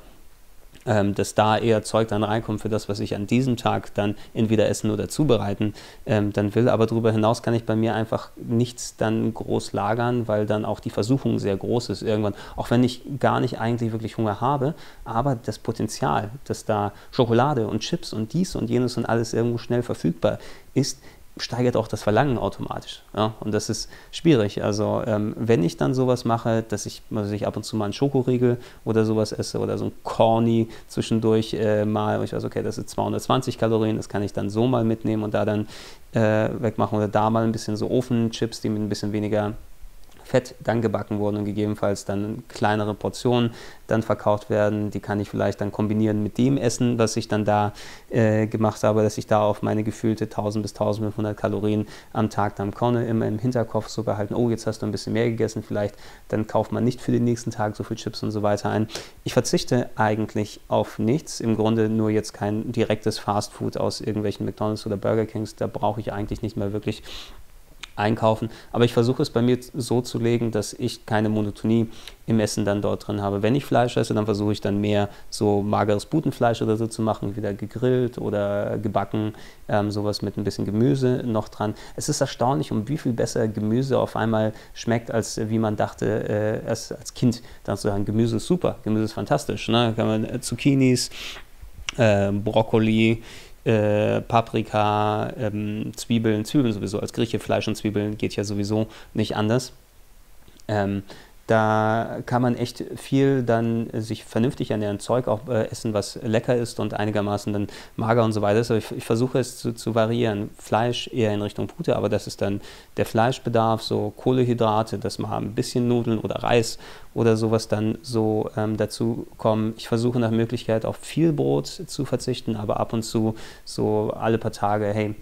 A: ähm, dass da eher Zeug dann reinkommt für das, was ich an diesem Tag dann entweder essen oder zubereiten ähm, dann will. Aber darüber hinaus kann ich bei mir einfach nichts dann groß lagern, weil dann auch die Versuchung sehr groß ist irgendwann. Auch wenn ich gar nicht eigentlich wirklich Hunger habe, aber das Potenzial, dass da Schokolade und Chips und dies und jenes und alles irgendwo schnell verfügbar ist, steigert auch das Verlangen automatisch. Ja? Und das ist schwierig. Also ähm, wenn ich dann sowas mache, dass ich, also ich ab und zu mal einen Schokoriegel oder sowas esse oder so ein Corny zwischendurch äh, mal, und ich weiß, okay, das ist 220 Kalorien, das kann ich dann so mal mitnehmen und da dann äh, wegmachen oder da mal ein bisschen so Ofenchips, die mit ein bisschen weniger Fett dann gebacken wurden und gegebenenfalls dann kleinere Portionen dann verkauft werden. Die kann ich vielleicht dann kombinieren mit dem Essen, was ich dann da äh, gemacht habe, dass ich da auf meine gefühlte 1000 bis 1500 Kalorien am Tag dann komme, immer im Hinterkopf so behalten, oh, jetzt hast du ein bisschen mehr gegessen, vielleicht dann kauft man nicht für den nächsten Tag so viel Chips und so weiter ein. Ich verzichte eigentlich auf nichts, im Grunde nur jetzt kein direktes Fastfood aus irgendwelchen McDonalds oder Burger Kings, da brauche ich eigentlich nicht mehr wirklich einkaufen. Aber ich versuche es bei mir so zu legen, dass ich keine Monotonie im Essen dann dort drin habe. Wenn ich Fleisch esse, dann versuche ich dann mehr so mageres Butenfleisch oder so zu machen, wieder gegrillt oder gebacken, ähm, sowas mit ein bisschen Gemüse noch dran. Es ist erstaunlich, um wie viel besser Gemüse auf einmal schmeckt, als wie man dachte, äh, als, als Kind dann zu sagen, Gemüse ist super, Gemüse ist fantastisch. Ne? Kann man äh, Zucchinis, äh, Brokkoli, äh, Paprika, ähm, Zwiebeln, Zwiebeln sowieso. Als Grieche Fleisch und Zwiebeln geht ja sowieso nicht anders. Ähm, da kann man echt viel dann sich vernünftig ernähren, Zeug auch äh, essen, was lecker ist und einigermaßen dann mager und so weiter ist. Aber ich, ich versuche es zu, zu, variieren. Fleisch eher in Richtung Pute, aber das ist dann der Fleischbedarf, so Kohlehydrate, dass mal ein bisschen Nudeln oder Reis oder sowas dann so ähm, dazu kommen. Ich versuche nach Möglichkeit auf viel Brot zu verzichten, aber ab und zu so alle paar Tage, hey,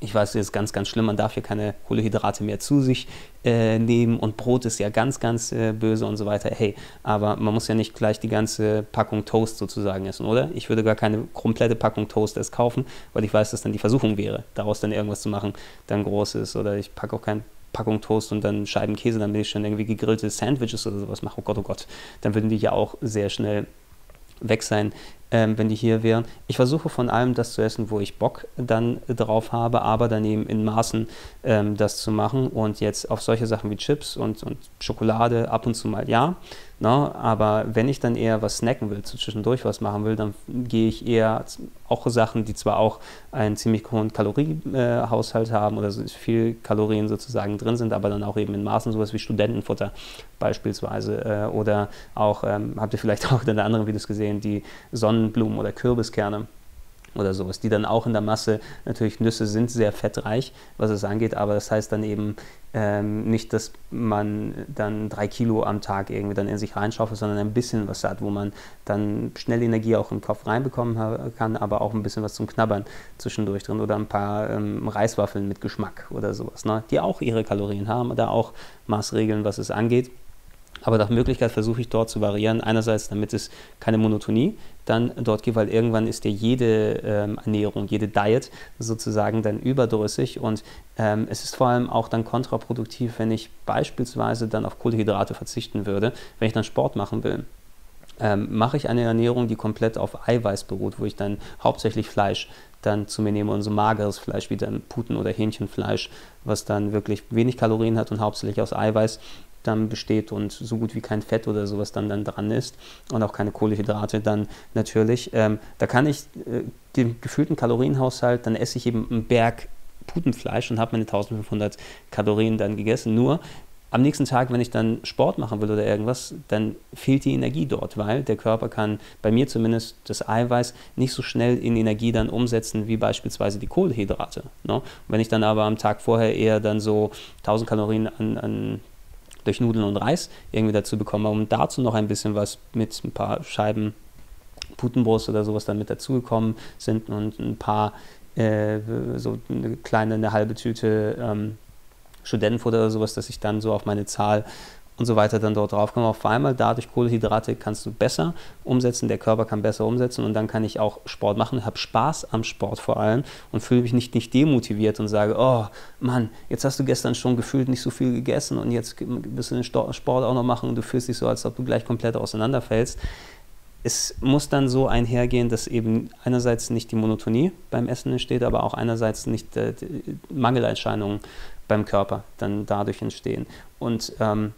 A: ich weiß, das ist ganz, ganz schlimm, man darf hier keine Kohlehydrate mehr zu sich äh, nehmen und Brot ist ja ganz, ganz äh, böse und so weiter. Hey, aber man muss ja nicht gleich die ganze Packung Toast sozusagen essen, oder? Ich würde gar keine komplette Packung Toast erst kaufen, weil ich weiß, dass dann die Versuchung wäre, daraus dann irgendwas zu machen, dann groß ist. Oder ich packe auch keine Packung Toast und dann Scheiben Käse, damit ich schon irgendwie gegrillte Sandwiches oder sowas mache. Oh Gott, oh Gott. Dann würden die ja auch sehr schnell weg sein ähm, wenn die hier wären. Ich versuche von allem das zu essen, wo ich Bock dann drauf habe, aber daneben in Maßen ähm, das zu machen und jetzt auf solche Sachen wie Chips und, und Schokolade ab und zu mal ja. Ne? Aber wenn ich dann eher was snacken will, zwischendurch was machen will, dann gehe ich eher auch Sachen, die zwar auch einen ziemlich hohen Kalorienhaushalt äh, haben oder so viel Kalorien sozusagen drin sind, aber dann auch eben in Maßen sowas wie Studentenfutter beispielsweise äh, oder auch, ähm, habt ihr vielleicht auch in anderen Videos gesehen, die Sonnenblumen oder Kürbiskerne oder sowas, die dann auch in der Masse, natürlich Nüsse sind sehr fettreich, was es angeht, aber das heißt dann eben ähm, nicht, dass man dann drei Kilo am Tag irgendwie dann in sich reinschaufelt, sondern ein bisschen was hat, wo man dann schnell Energie auch im Kopf reinbekommen kann, aber auch ein bisschen was zum Knabbern zwischendurch drin oder ein paar ähm, Reiswaffeln mit Geschmack oder sowas, ne? die auch ihre Kalorien haben, da auch Maßregeln, was es angeht. Aber nach Möglichkeit versuche ich dort zu variieren. Einerseits, damit es keine Monotonie dann dort gibt, weil irgendwann ist ja jede ähm, Ernährung, jede Diet sozusagen dann überdrüssig und ähm, es ist vor allem auch dann kontraproduktiv, wenn ich beispielsweise dann auf Kohlenhydrate verzichten würde, wenn ich dann Sport machen will. Ähm, mache ich eine Ernährung, die komplett auf Eiweiß beruht, wo ich dann hauptsächlich Fleisch dann zu mir nehme und so mageres Fleisch wie dann Puten- oder Hähnchenfleisch, was dann wirklich wenig Kalorien hat und hauptsächlich aus Eiweiß, dann besteht und so gut wie kein Fett oder sowas dann, dann dran ist und auch keine Kohlenhydrate dann natürlich. Ähm, da kann ich äh, den gefühlten Kalorienhaushalt, dann esse ich eben einen Berg Putenfleisch und habe meine 1500 Kalorien dann gegessen. Nur am nächsten Tag, wenn ich dann Sport machen will oder irgendwas, dann fehlt die Energie dort, weil der Körper kann bei mir zumindest das Eiweiß nicht so schnell in Energie dann umsetzen wie beispielsweise die Kohlenhydrate. Ne? wenn ich dann aber am Tag vorher eher dann so 1000 Kalorien an, an durch Nudeln und Reis irgendwie dazu bekommen. Um dazu noch ein bisschen was mit ein paar Scheiben Putenbrust oder sowas dann mit dazugekommen sind und ein paar, äh, so eine kleine, eine halbe Tüte ähm, Studentenfutter oder sowas, dass ich dann so auf meine Zahl und so weiter dann dort drauf kommen. Auf einmal dadurch Kohlenhydrate kannst du besser umsetzen, der Körper kann besser umsetzen und dann kann ich auch Sport machen, habe Spaß am Sport vor allem und fühle mich nicht, nicht demotiviert und sage, oh Mann, jetzt hast du gestern schon gefühlt nicht so viel gegessen und jetzt wirst du den Sport auch noch machen und du fühlst dich so, als ob du gleich komplett auseinanderfällst. Es muss dann so einhergehen, dass eben einerseits nicht die Monotonie beim Essen entsteht, aber auch einerseits nicht äh, Mangelerscheinungen beim Körper dann dadurch entstehen. Und ähm,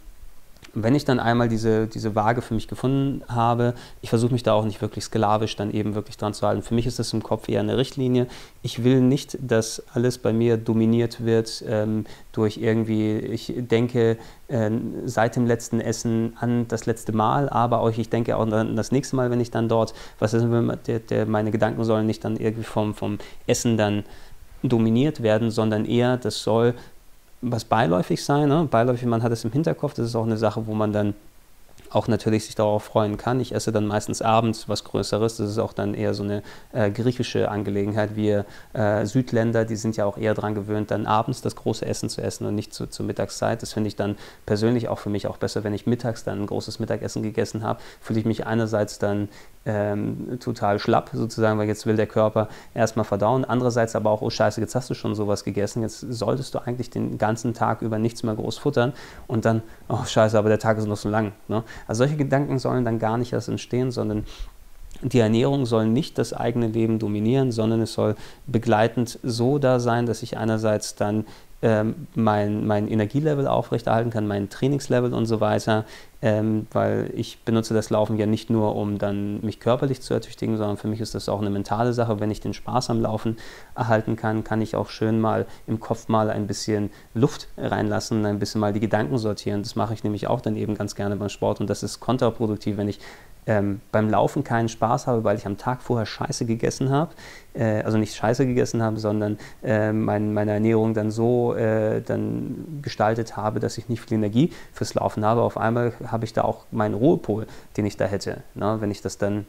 A: wenn ich dann einmal diese, diese Waage für mich gefunden habe, ich versuche mich da auch nicht wirklich sklavisch dann eben wirklich dran zu halten. Für mich ist das im Kopf eher eine Richtlinie. Ich will nicht, dass alles bei mir dominiert wird ähm, durch irgendwie, ich denke äh, seit dem letzten Essen an das letzte Mal, aber auch ich denke auch an das nächste Mal, wenn ich dann dort, was ist, der, der, meine Gedanken sollen nicht dann irgendwie vom, vom Essen dann dominiert werden, sondern eher, das soll was beiläufig sein. Ne? Beiläufig, man hat es im Hinterkopf, das ist auch eine Sache, wo man dann auch natürlich sich darauf freuen kann. Ich esse dann meistens abends was Größeres. Das ist auch dann eher so eine äh, griechische Angelegenheit. Wir äh, Südländer, die sind ja auch eher daran gewöhnt, dann abends das große Essen zu essen und nicht zu, zur Mittagszeit. Das finde ich dann persönlich auch für mich auch besser, wenn ich mittags dann ein großes Mittagessen gegessen habe. Fühle ich mich einerseits dann ähm, total schlapp sozusagen, weil jetzt will der Körper erstmal verdauen. Andererseits aber auch, oh scheiße, jetzt hast du schon sowas gegessen, jetzt solltest du eigentlich den ganzen Tag über nichts mehr groß futtern und dann, oh scheiße, aber der Tag ist noch so lang. Ne? Also solche Gedanken sollen dann gar nicht erst entstehen, sondern die Ernährung soll nicht das eigene Leben dominieren, sondern es soll begleitend so da sein, dass ich einerseits dann ähm, mein, mein Energielevel aufrechterhalten kann, mein Trainingslevel und so weiter, ähm, weil ich benutze das Laufen ja nicht nur, um dann mich körperlich zu ertüchtigen, sondern für mich ist das auch eine mentale Sache. Wenn ich den Spaß am Laufen erhalten kann, kann ich auch schön mal im Kopf mal ein bisschen Luft reinlassen, ein bisschen mal die Gedanken sortieren. Das mache ich nämlich auch dann eben ganz gerne beim Sport und das ist kontraproduktiv, wenn ich ähm, beim Laufen keinen Spaß habe, weil ich am Tag vorher Scheiße gegessen habe, äh, also nicht Scheiße gegessen habe, sondern äh, mein, meine Ernährung dann so äh, dann gestaltet habe, dass ich nicht viel Energie fürs Laufen habe. Auf einmal habe ich da auch meinen Ruhepol, den ich da hätte. Ne? Wenn ich das dann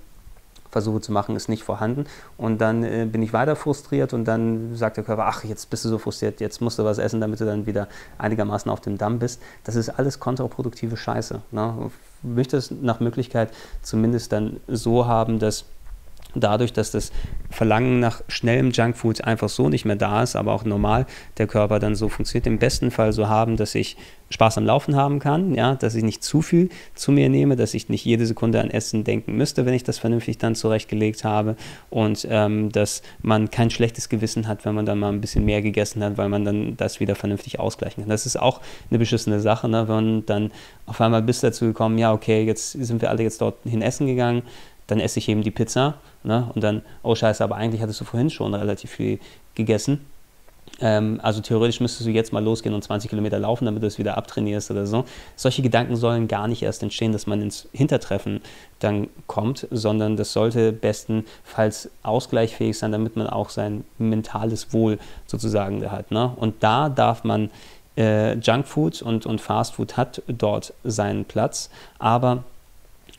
A: versuche zu machen, ist nicht vorhanden. Und dann äh, bin ich weiter frustriert und dann sagt der Körper, ach, jetzt bist du so frustriert, jetzt musst du was essen, damit du dann wieder einigermaßen auf dem Damm bist. Das ist alles kontraproduktive Scheiße. Ne? Möchte es nach Möglichkeit zumindest dann so haben, dass dadurch, dass das Verlangen nach schnellem Junkfood einfach so nicht mehr da ist, aber auch normal der Körper dann so funktioniert, im besten Fall so haben, dass ich Spaß am Laufen haben kann, ja, dass ich nicht zu viel zu mir nehme, dass ich nicht jede Sekunde an Essen denken müsste, wenn ich das vernünftig dann zurechtgelegt habe und ähm, dass man kein schlechtes Gewissen hat, wenn man dann mal ein bisschen mehr gegessen hat, weil man dann das wieder vernünftig ausgleichen kann. Das ist auch eine beschissene Sache, ne, wenn dann auf einmal bis dazu gekommen, ja, okay, jetzt sind wir alle jetzt dorthin essen gegangen, dann esse ich eben die Pizza ne? und dann, oh scheiße, aber eigentlich hattest du vorhin schon relativ viel gegessen. Ähm, also theoretisch müsstest du jetzt mal losgehen und 20 Kilometer laufen, damit du es wieder abtrainierst oder so. Solche Gedanken sollen gar nicht erst entstehen, dass man ins Hintertreffen dann kommt, sondern das sollte bestenfalls ausgleichfähig sein, damit man auch sein mentales Wohl sozusagen hat. Ne? Und da darf man äh, Junkfood und, und Fastfood hat dort seinen Platz, aber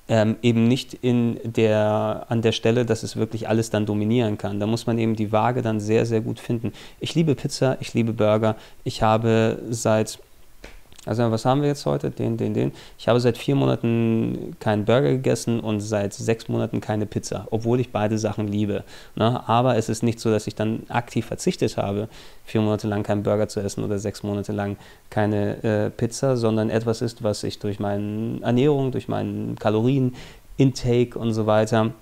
A: ähm, eben nicht in der, an der Stelle, dass es wirklich alles dann dominieren kann. Da muss man eben die Waage dann sehr, sehr gut finden. Ich liebe Pizza, ich liebe Burger. Ich habe seit also was haben wir jetzt heute? Den, den, den. Ich habe seit vier Monaten keinen Burger gegessen und seit sechs Monaten keine Pizza, obwohl ich beide Sachen liebe. Ne? Aber es ist nicht so, dass ich dann aktiv verzichtet habe, vier Monate lang keinen Burger zu essen oder sechs Monate lang keine äh, Pizza, sondern etwas ist, was ich durch meine Ernährung, durch meinen Kalorien-Intake und so weiter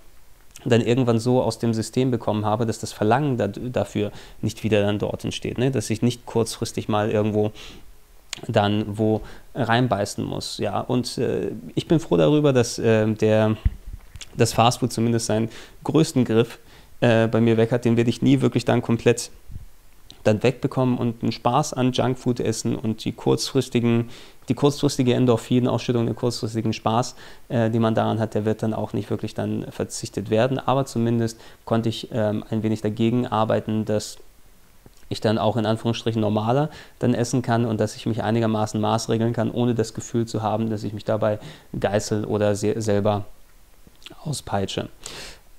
A: dann irgendwann so aus dem System bekommen habe, dass das Verlangen da, dafür nicht wieder dann dort entsteht. Ne? Dass ich nicht kurzfristig mal irgendwo dann wo reinbeißen muss. Ja, und äh, ich bin froh darüber, dass äh, der, das Fastfood zumindest seinen größten Griff äh, bei mir weg hat. Den werde ich nie wirklich dann komplett dann wegbekommen und einen Spaß an Junkfood essen und die kurzfristigen, die kurzfristige Endorphinausschüttung, den kurzfristigen Spaß, äh, den man daran hat, der wird dann auch nicht wirklich dann verzichtet werden. Aber zumindest konnte ich ähm, ein wenig dagegen arbeiten, dass ich dann auch in Anführungsstrichen normaler dann essen kann und dass ich mich einigermaßen maßregeln kann, ohne das Gefühl zu haben, dass ich mich dabei geißel oder selber auspeitsche.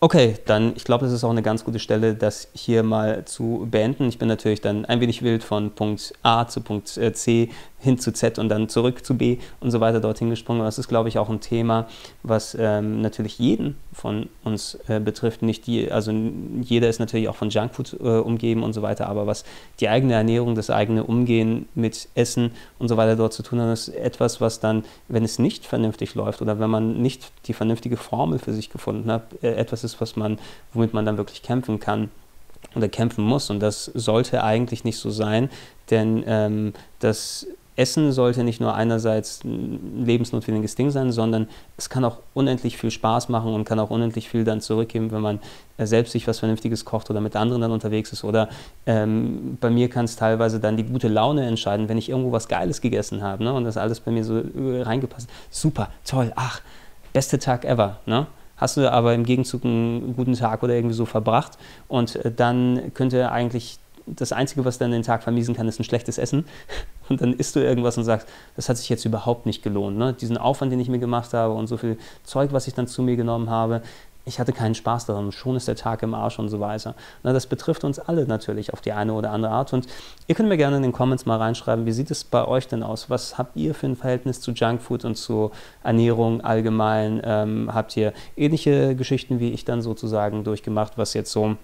A: Okay, dann ich glaube, das ist auch eine ganz gute Stelle, das hier mal zu beenden. Ich bin natürlich dann ein wenig wild von Punkt A zu Punkt äh, C hin zu Z und dann zurück zu B und so weiter dorthin gesprungen. das ist, glaube ich, auch ein Thema, was ähm, natürlich jeden von uns äh, betrifft. Nicht die, also jeder ist natürlich auch von Junkfood äh, umgeben und so weiter, aber was die eigene Ernährung, das eigene Umgehen mit Essen und so weiter dort zu tun hat, ist etwas, was dann, wenn es nicht vernünftig läuft oder wenn man nicht die vernünftige Formel für sich gefunden hat, äh, etwas ist, was man, womit man dann wirklich kämpfen kann oder kämpfen muss. Und das sollte eigentlich nicht so sein, denn ähm, das Essen sollte nicht nur einerseits ein lebensnotwendiges Ding sein, sondern es kann auch unendlich viel Spaß machen und kann auch unendlich viel dann zurückgeben, wenn man äh, selbst sich was Vernünftiges kocht oder mit anderen dann unterwegs ist. Oder ähm, bei mir kann es teilweise dann die gute Laune entscheiden, wenn ich irgendwo was Geiles gegessen habe ne, und das alles bei mir so äh, reingepasst. Super, toll, ach, beste Tag ever. Ne? Hast du aber im Gegenzug einen guten Tag oder irgendwie so verbracht und äh, dann könnte eigentlich das Einzige, was dann den Tag vermiesen kann, ist ein schlechtes Essen. Und dann isst du irgendwas und sagst, das hat sich jetzt überhaupt nicht gelohnt. Ne? Diesen Aufwand, den ich mir gemacht habe und so viel Zeug, was ich dann zu mir genommen habe, ich hatte keinen Spaß daran, schon ist der Tag im Arsch und so weiter. Na, das betrifft uns alle natürlich auf die eine oder andere Art. Und ihr könnt mir gerne in den Comments mal reinschreiben, wie sieht es bei euch denn aus? Was habt ihr für ein Verhältnis zu Junkfood und zu Ernährung allgemein? Ähm, habt ihr ähnliche Geschichten wie ich dann sozusagen durchgemacht, was jetzt so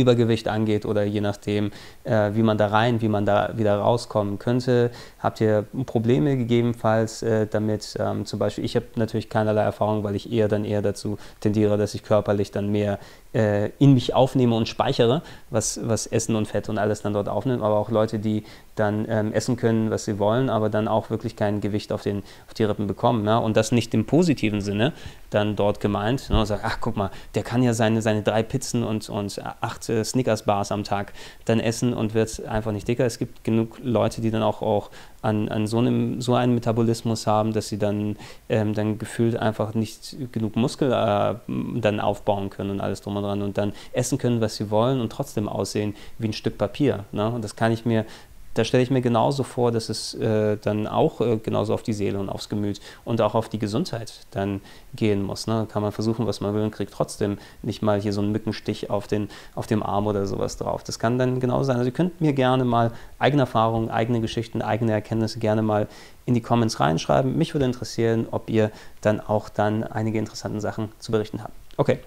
A: Übergewicht angeht oder je nachdem, äh, wie man da rein, wie man da wieder rauskommen könnte. Habt ihr Probleme gegebenenfalls äh, damit? Ähm, zum Beispiel, ich habe natürlich keinerlei Erfahrung, weil ich eher dann eher dazu tendiere, dass ich körperlich dann mehr äh, in mich aufnehme und speichere, was, was Essen und Fett und alles dann dort aufnimmt. Aber auch Leute, die dann ähm, essen können, was sie wollen, aber dann auch wirklich kein Gewicht auf, den, auf die Rippen bekommen. Ne? Und das nicht im positiven Sinne dann dort gemeint. Ne? Und sagt, ach guck mal, der kann ja seine, seine drei Pizzen und, und acht äh, Snickers-Bars am Tag dann essen und wird einfach nicht dicker. Es gibt genug Leute, die dann auch, auch an, an so, einem, so einen Metabolismus haben, dass sie dann, ähm, dann gefühlt einfach nicht genug Muskel äh, dann aufbauen können und alles drum und dran und dann essen können, was sie wollen und trotzdem aussehen wie ein Stück Papier. Ne? Und das kann ich mir da stelle ich mir genauso vor, dass es äh, dann auch äh, genauso auf die Seele und aufs Gemüt und auch auf die Gesundheit dann gehen muss. Ne? Kann man versuchen, was man will und kriegt trotzdem nicht mal hier so einen Mückenstich auf, den, auf dem Arm oder sowas drauf. Das kann dann genauso sein. Also ihr könnt mir gerne mal eigene Erfahrungen, eigene Geschichten, eigene Erkenntnisse gerne mal in die Comments reinschreiben. Mich würde interessieren, ob ihr dann auch dann einige interessante Sachen zu berichten habt. Okay,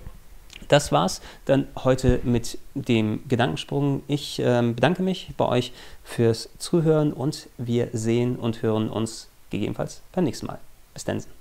A: das war's dann heute mit dem Gedankensprung. Ich äh, bedanke mich bei euch fürs Zuhören und wir sehen und hören uns gegebenenfalls beim nächsten Mal. Bis dann.